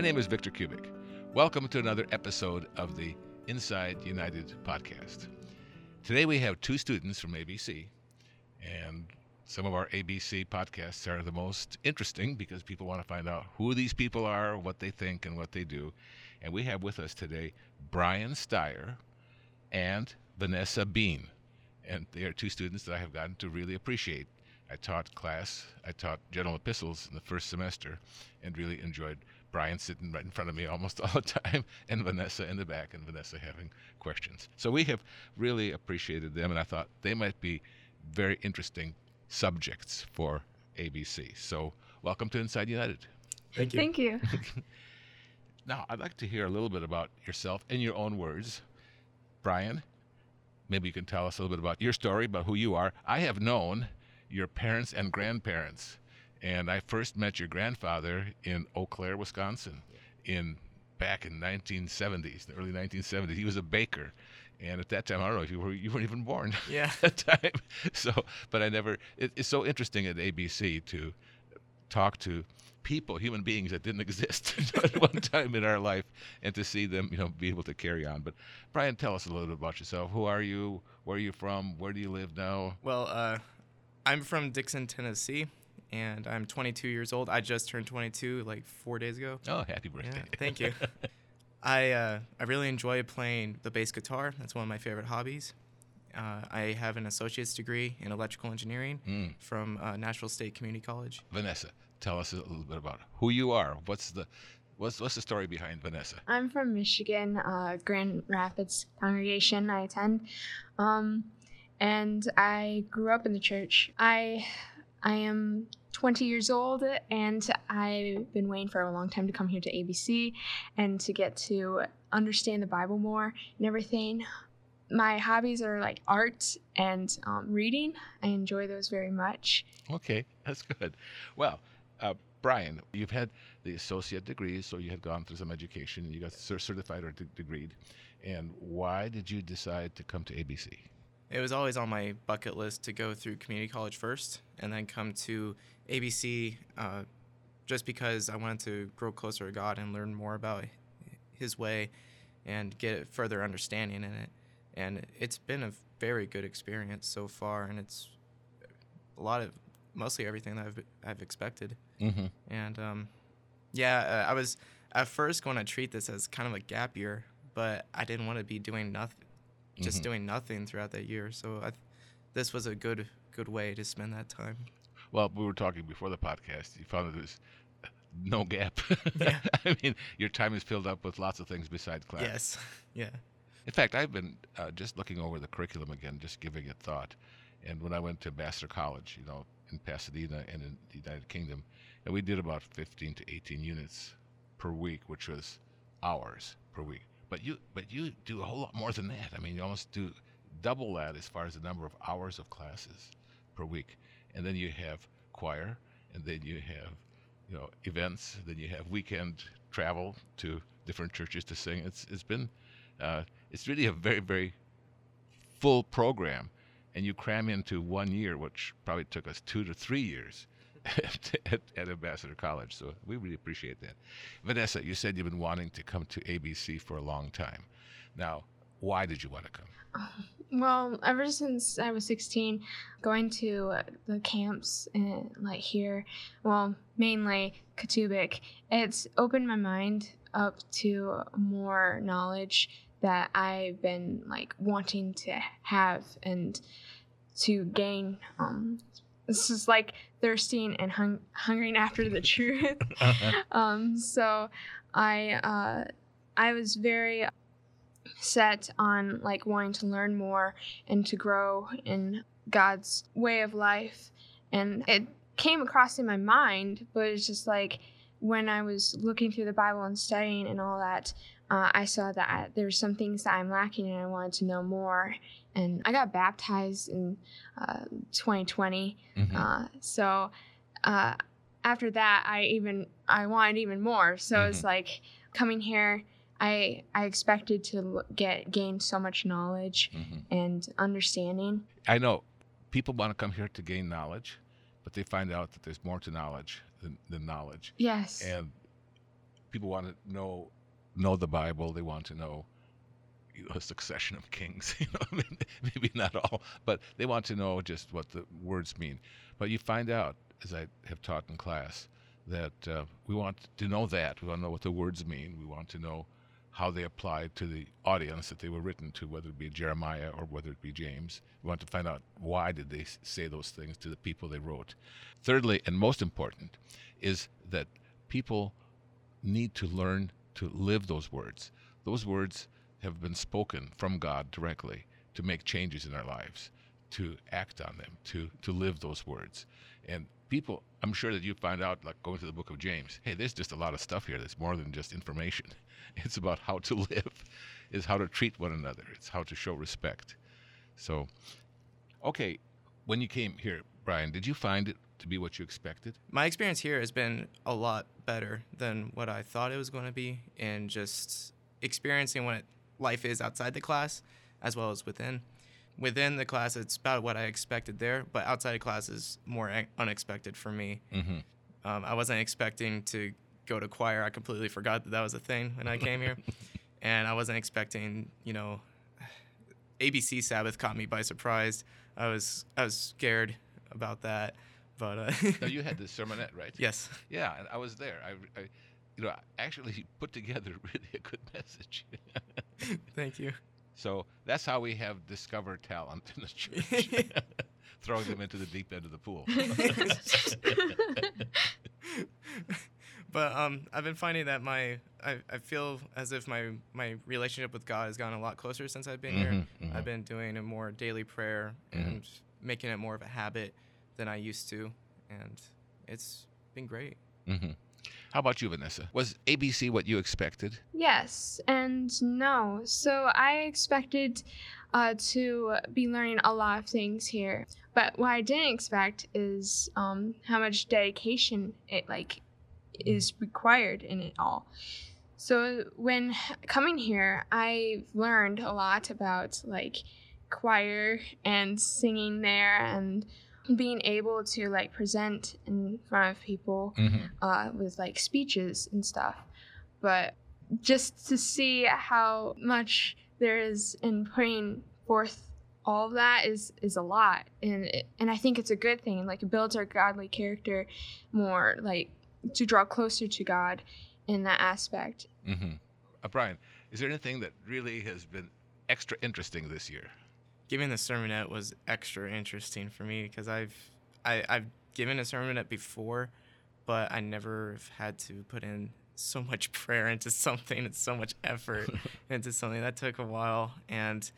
My name is Victor Kubik. Welcome to another episode of the Inside United podcast. Today we have two students from ABC, and some of our ABC podcasts are the most interesting because people want to find out who these people are, what they think, and what they do. And we have with us today Brian Steyer and Vanessa Bean. And they are two students that I have gotten to really appreciate. I taught class, I taught general epistles in the first semester, and really enjoyed Brian sitting right in front of me almost all the time, and Vanessa in the back, and Vanessa having questions. So we have really appreciated them, and I thought they might be very interesting subjects for ABC. So welcome to Inside United. Thank you. Thank you. Now, I'd like to hear a little bit about yourself in your own words. Brian, maybe you can tell us a little bit about your story, about who you are. I have known your parents and grandparents, and I first met your grandfather in Eau Claire, Wisconsin, in back in 1970s, the early 1970s. He was a baker, and at that time, I don't know if you were you weren't even born. Yeah. at that time. So, but I never. It, it's so interesting at ABC to talk to people, human beings that didn't exist at one time in our life, and to see them, you know, be able to carry on. But Brian, tell us a little bit about yourself. Who are you? Where are you from? Where do you live now? Well, uh, I'm from Dixon, Tennessee, and I'm 22 years old. I just turned 22 like four days ago. Oh, happy birthday! Yeah, thank you. I uh, I really enjoy playing the bass guitar. That's one of my favorite hobbies. Uh, I have an associate's degree in electrical engineering Mm. from uh, Nashville State Community College. Vanessa, tell us a little bit about who you are. What's the what's what's the story behind Vanessa? I'm from Michigan, uh, Grand Rapids congregation I attend. Um, and I grew up in the church. I I am 20 years old and I've been waiting for a long time to come here to ABC and to get to understand the Bible more and everything. My hobbies are like art and um, reading. I enjoy those very much. Okay, that's good. Well, uh, Brian, you've had the associate degree, so you had gone through some education, you got certified or de- degreed. And why did you decide to come to ABC? It was always on my bucket list to go through community college first and then come to ABC uh, just because I wanted to grow closer to God and learn more about His way and get further understanding in it. And it's been a very good experience so far, and it's a lot of mostly everything that I've, I've expected. Mm-hmm. And um, yeah, uh, I was at first going to treat this as kind of a gap year, but I didn't want to be doing nothing, just Mhm. doing nothing throughout that year. So th- this was a good good way to spend that time. Well, we were talking before the podcast. You found that there's no gap. Yeah. I mean, your time is filled up with lots of things besides class. Yes, yeah, In fact, I've been uh, just looking over the curriculum again, just giving it thought. And when I went to Ambassador College, you know, in Pasadena and in the United Kingdom, and we did about 15 to 18 units per week, which was hours per week. But you, but you do a whole lot more than that. I mean, you almost do double that as far as the number of hours of classes per week. And then you have choir, and then you have, you know, events. Then you have weekend travel to different churches to sing. It's it's been uh, it's really a very very full program and you cram into one year which probably took us two to three years at, at, at ambassador college so we really appreciate that vanessa you said you've been wanting to come to abc for a long time now why did you want to come Well, ever since I was 16, going to the camps and like here, well, mainly Katubik, it's opened my mind up to more knowledge that I've been like wanting to have and to gain. Um, this is like thirsting and hung- hungering after the truth. um, so I uh, I was very set on like wanting to learn more and to grow in God's way of life. And it came across in my mind, but it's just like when I was looking through the Bible and studying and all that, uh, I saw that I, were some things that I'm lacking and I wanted to know more. And I got baptized in uh, 2020. Mhm. Uh, so uh, after that, I even I wanted even more. So it's Mhm. like coming here. I I expected to get gain so much knowledge Mhm. and understanding. i know people want to come here to gain knowledge but they find out that there's more to knowledge than, than knowledge Yes. and people want to know know the Bible. They want to know a succession of kings. You know, I mean, maybe not all, but they want to know just what the words mean. But you find out, as I have taught in class, that uh, we want to know that. We want to know what the words mean. We want to know how they apply to the audience that they were written to, whether it be Jeremiah or whether it be James. We want to find out why did they say those things to the people they wrote. Thirdly, and most important, is that people need to learn to live those words. Those words have been spoken from God directly to make changes in our lives, to act on them, to to live those words. And people, I'm sure that you find out, like going to the book of James, hey, there's just a lot of stuff here that's more than just information. It's about how to live, is how to treat one another, it's how to show respect. So, okay, when you came here, Brian, did you find it to be what you expected? My experience here has been a lot better than what I thought it was going to be, and just experiencing what life is outside the class as well as within. Within the class, it's about what I expected there, but outside of class is more unexpected for me. Mm-hmm. Um, I wasn't expecting to go to choir. I completely forgot that that was a thing when I came here, and I wasn't expecting, you know, ABC Sabbath caught me by surprise. I was I was scared about that, but uh, now you had the sermonette, right? yes, Yeah, and I was there. I, I you know, actually put together really a good message. thank you. so that's how we have discovered talent in the church, throwing them into the deep end of the pool. but um, I've been finding that my I, I feel as if my my relationship with God has gotten a lot closer since I've been here. Mhm, mhm. I've been doing a more daily prayer Mhm. and making it more of a habit than I used to, and it's been great. hmm How about you, Vanessa? Was ABC what you expected? Yes and no. So I expected uh, to be learning a lot of things here, but what I didn't expect is um, how much dedication it like is required in it all. So when coming here, I learned a lot about like choir and singing there and being able to like present in front of people Mm-hmm. uh, with like speeches and stuff. But just to see how much there is in putting forth all of that is is a lot, and it, and I think it's a good thing. Like it builds our godly character more, like to draw closer to God in that aspect. Mm-hmm. Uh, Brian, is there anything that really has been extra interesting this year? Giving the sermonette was extra interesting for me because I've I, I've given a sermonette before, but I never have had to put in so much prayer into something and so much effort into something that took a while and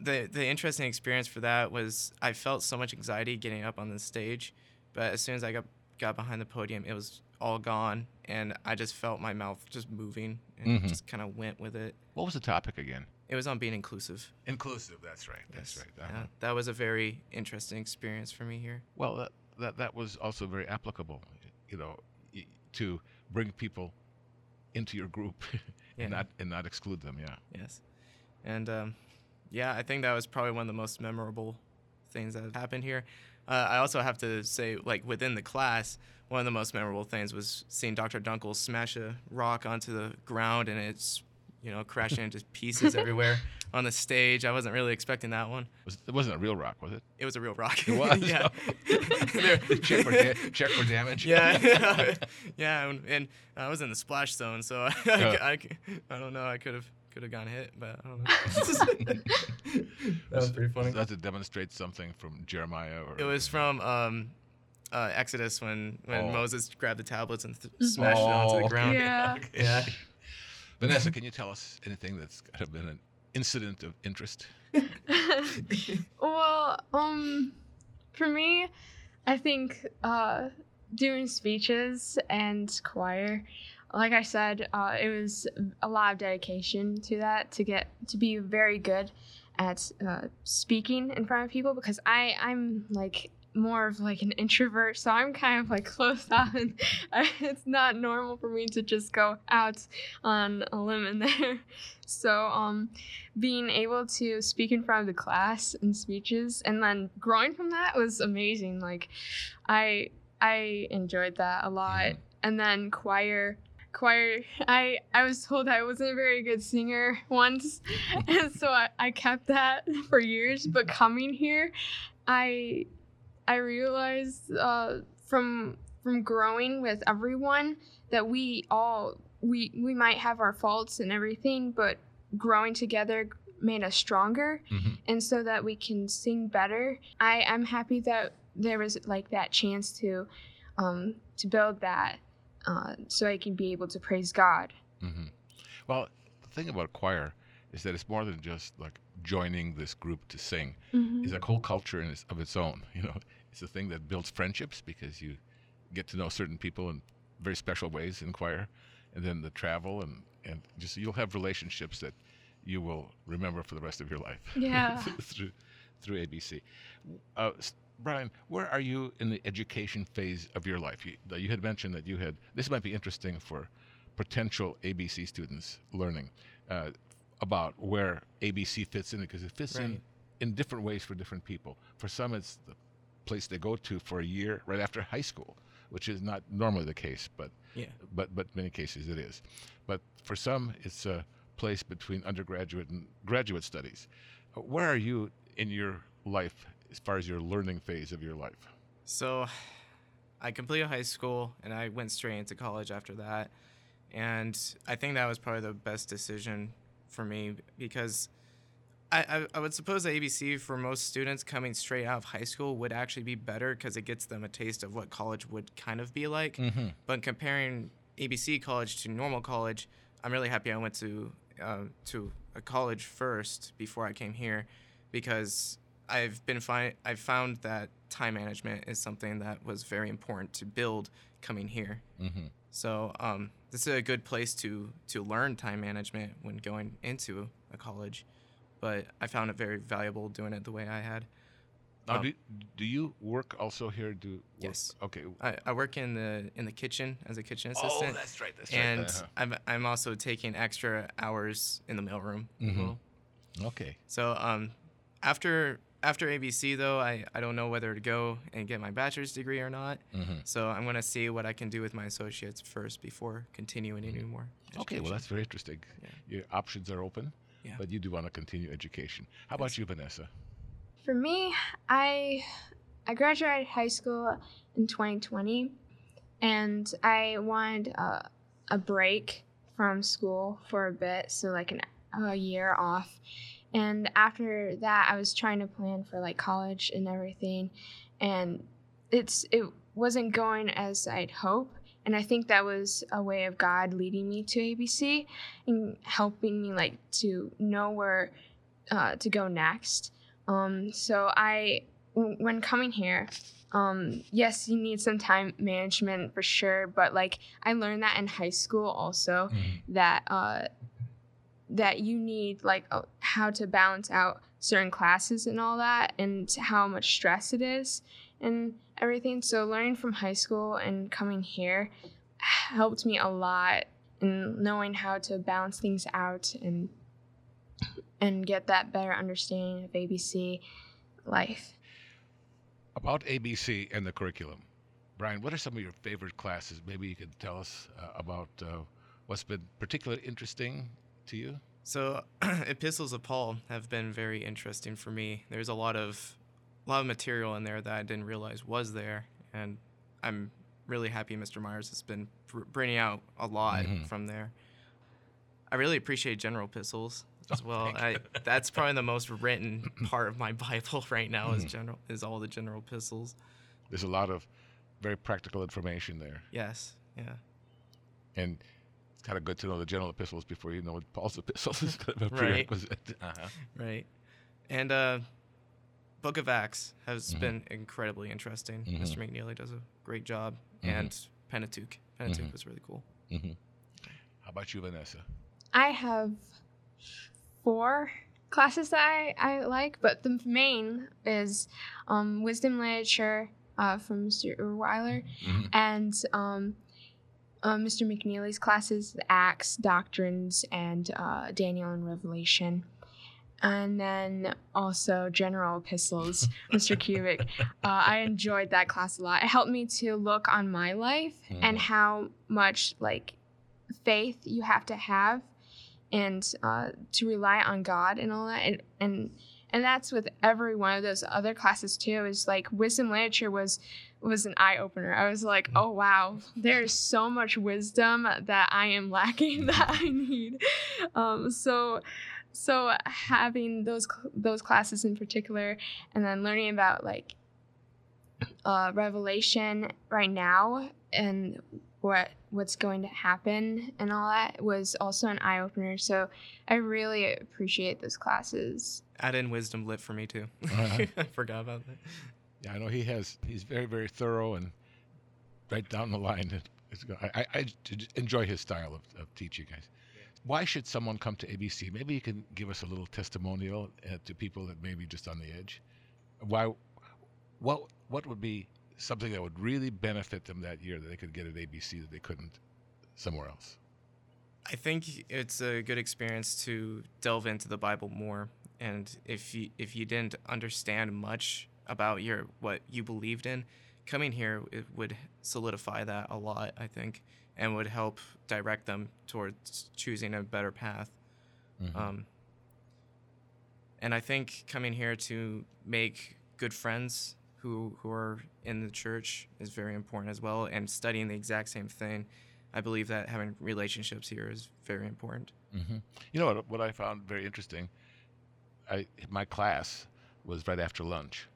the the interesting experience for that was I felt so much anxiety getting up on the stage, but as soon as I got got behind the podium, it was all gone, and I just felt my mouth just moving and Mhm. just kind of went with it. What was the topic again? It was on being inclusive. Inclusive. That's right. That's Yes. right. Uh-huh. Yeah, that was a very interesting experience for me here. Well, that, that that was also very applicable, you know, to bring people into your group Yeah. and not and not exclude them. Yeah. Yes, and um, yeah, I think that was probably one of the most memorable things that have happened here. Uh, I also have to say, like within the class, one of the most memorable things was seeing Dr. Dunkel smash a rock onto the ground and it's, you know, crashing into pieces everywhere on the stage. I wasn't really expecting that one. Was, it wasn't a real rock, was it? It was a real rock. It was. yeah. check for da- check for damage. yeah, yeah, and, and I was in the splash zone, so I, Yeah. I, I, don't know. I could have could have gotten hit, but I don't know. that was pretty funny. Does it demonstrate something from Jeremiah or? It was from um, uh, Exodus when when Oh. Moses grabbed the tablets and th- Mhm. smashed it onto Oh, the ground. Yeah. Yeah. Vanessa, can you tell us anything that's kind of been an incident of interest? well, um, for me, I think uh, doing speeches and choir, like I said, uh, it was a lot of dedication to that to get to be very good at uh, speaking in front of people because I I'm like more of like an introvert so i'm kind of like closed off and it's not normal for me to just go out on a limb in there so um being able to speak in front of the class and speeches and then growing from that was amazing like i i enjoyed that a lot Mhm. and then choir choir. I I was told I wasn't a very good singer once, and so I, I kept that for years. But coming here, I I realized uh, from from growing with everyone that we all we we might have our faults and everything, but growing together made us stronger, Mhm. and so that we can sing better. I I'm happy that there was like that chance to um, to build that uh, so I can be able to praise God. hmm Well, the thing about choir is that it's more than just like joining this group to sing. Mm-hmm. It's a whole culture in its, of its own. You know, it's a thing that builds friendships because you get to know certain people in very special ways in choir, and then the travel and and just you'll have relationships that you will remember for the rest of your life. Yeah. through through ABC. Uh, Brian, where are you in the education phase of your life? You, you had mentioned that you had. This might be interesting for potential ABC students learning uh, about where ABC fits in because it fits in in different ways for different people. For some, it's the place they go to for a year right after high school, which is not normally the case, but Yeah. but but many cases it is. But for some, it's a place between undergraduate and graduate studies. Where are you in your life as far as your learning phase of your life? So, I completed high school and I went straight into college after that. And I think that was probably the best decision for me because I, I, would suppose that ABC for most students coming straight out of high school would actually be better because it gets them a taste of what college would kind of be like. Mm-hmm. But comparing ABC college to normal college, I'm really happy I went to uh, to a college first before I came here, because I've been fi- I've found that time management is something that was very important to build coming here. Mm-hmm. So um, this is a good place to to learn time management when going into a college. But I found it very valuable doing it the way I had. Now, Um, do, do you work also here? Do work- Yes. Okay. I, I work in the in the kitchen as a kitchen assistant. Oh, assistant. that's right. That's and right. Uh-huh. I'm, I'm also taking extra hours in the mailroom. Mhm. Okay. So um, after after ABC though, I, I don't know whether to go and get my bachelor's degree or not. Mm-hmm. So I'm gonna see what I can do with my associates first before continuing any more. Okay. Well, that's very interesting. Yeah. Your options are open, Yeah. but you do want to continue education. How about you, Vanessa? For me, I I graduated high school in 2020, and I wanted a, a break from school for a bit, so like an, a year off. And after that, I was trying to plan for like college and everything, and it's it wasn't going as I'd hope. And I think that was a way of God leading me to ABC and helping me like to know where uh, to go next. Um, so I, w- when coming here, um, yes, you need some time management for sure, but like I learned that in high school also that uh, that you need like uh, how to balance out certain classes and all that, and how much stress it is and everything. So learning from high school and coming here helped me a lot in knowing how to balance things out and and get that better understanding of ABC life. About ABC and the curriculum, Brian, what are some of your favorite classes? Maybe you could tell us uh, about uh, what's been particularly interesting to you. So epistles of Paul have been very interesting for me. There's a lot of a lot of material in there that I didn't realize was there, and I'm really happy Mr. Myers has been br- bringing out a lot Mhm. from there. I really appreciate general epistles as Oh, well. I that's probably the most written part of my Bible right now is Mhm. general is all the general epistles. There's a lot of very practical information there, Yes, yeah. and it's kind of good to know the general epistles before you know Paul's epistles is kind of a Right. prerequisite. Uh-huh. Right. And uh Book of Acts has Mhm. been incredibly interesting. Mhm. Mr. McNeely does a great job. Mhm. And Pentateuch. Pentateuch Mhm. was really cool. hmm How about you, Vanessa? I have four classes that I, I like, but the main is um, wisdom literature uh, from Mr. Urweiler Mhm. and um, uh, Mr. McNeely's classes, Acts, Doctrines, and uh, Daniel and Revelation. And then also general epistles, Mr. Kubik. Uh, I enjoyed that class a lot. It helped me to look on my life and Mhm. how much like faith you have to have and uh, to rely on God and all that. And, and and that's with every one of those other classes too. Is like wisdom literature was was an eye opener. I was like, oh wow, there's so much wisdom that I am lacking that I need. Um, so so having those those classes in particular, and then learning about like uh, Revelation right now and what what's going to happen and all that was also an eye opener. So I really appreciate those classes. Add in wisdom lit for me too. Uh-huh. I forgot about that. Yeah, I know he has. He's very, very thorough and right down the line. It- It's, go- I, I, I j- enjoy his style of, of teaching. guys. Why should someone come to ABC? Maybe you can give us a little testimonial uh, to people that may be just on the edge. Why? What? What would be something that would really benefit them that year that they could get at ABC that they couldn't somewhere else? I think it's a good experience to delve into the Bible more. And if you if you didn't understand much about your what you believed in, coming here it would solidify that a lot. I think, and would help direct them towards choosing a better path. Mhm. Um, and I think coming here to make good friends who who are in the church is very important as well. And studying the exact same thing, I believe that having relationships here is very important. hmm You know what? What I found very interesting. I my class was right after lunch,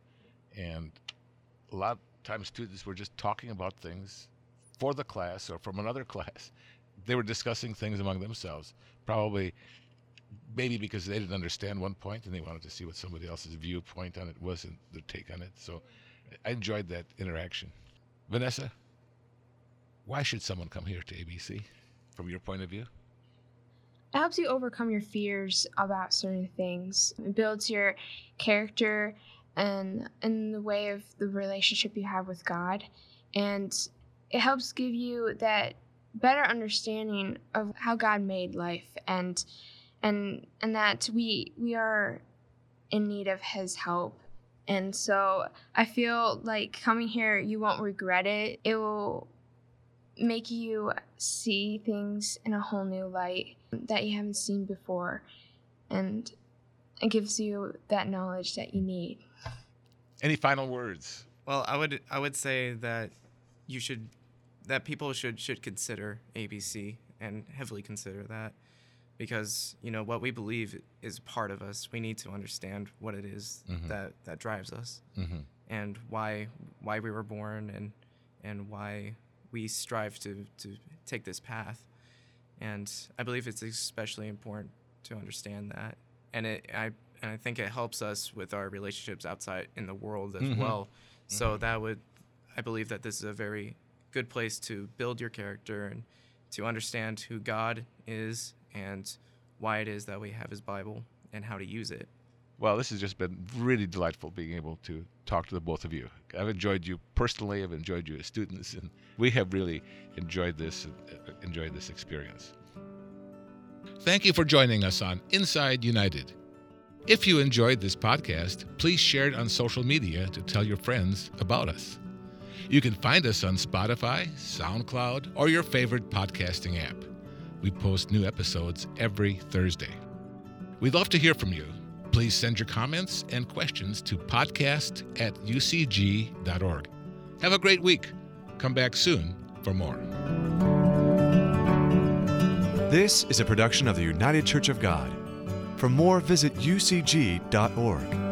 and a lot times students were just talking about things for the class or from another class. They were discussing things among themselves, probably maybe because they didn't understand one point and they wanted to see what somebody else's viewpoint on it was and their take on it. So I enjoyed that interaction. Vanessa, why should someone come here to ABC from your point of view? It helps you overcome your fears about certain things. It builds your character and in the way of the relationship you have with God. And it helps give you that better understanding of how God made life and and and that we we are in need of his help. And so I feel like coming here you won't regret it. It will make you see things in a whole new light that you haven't seen before and it gives you that knowledge that you need Any final words? Well, I would I would say that you should that people should should consider ABC and heavily consider that because you know what we believe is part of us. We need to understand what it is Mhm. that that drives us Mm-hmm. and why why we were born and and why we strive to to take this path. And I believe it's especially important to understand that. And it I and I think it helps us with our relationships outside in the world as Mhm. well. So that would I believe that this is a very good place to build your character and to understand who God is and why it is that we have his Bible and how to use it. Well, this has just been really delightful being able to talk to the both of you. I've enjoyed you personally. I've enjoyed you as students, and we have really enjoyed this uh, enjoyed this experience. Thank you for joining us on Inside United. If you enjoyed this podcast, please share it on social media to tell your friends about us. You can find us on Spotify, SoundCloud, or your favorite podcasting app. We post new episodes every Thursday. We'd love to hear from you. Please send your comments and questions to podcast at ucg.org. Have a great week. Come back soon for more. This is a production of the United Church of God. For more, visit ucg.org.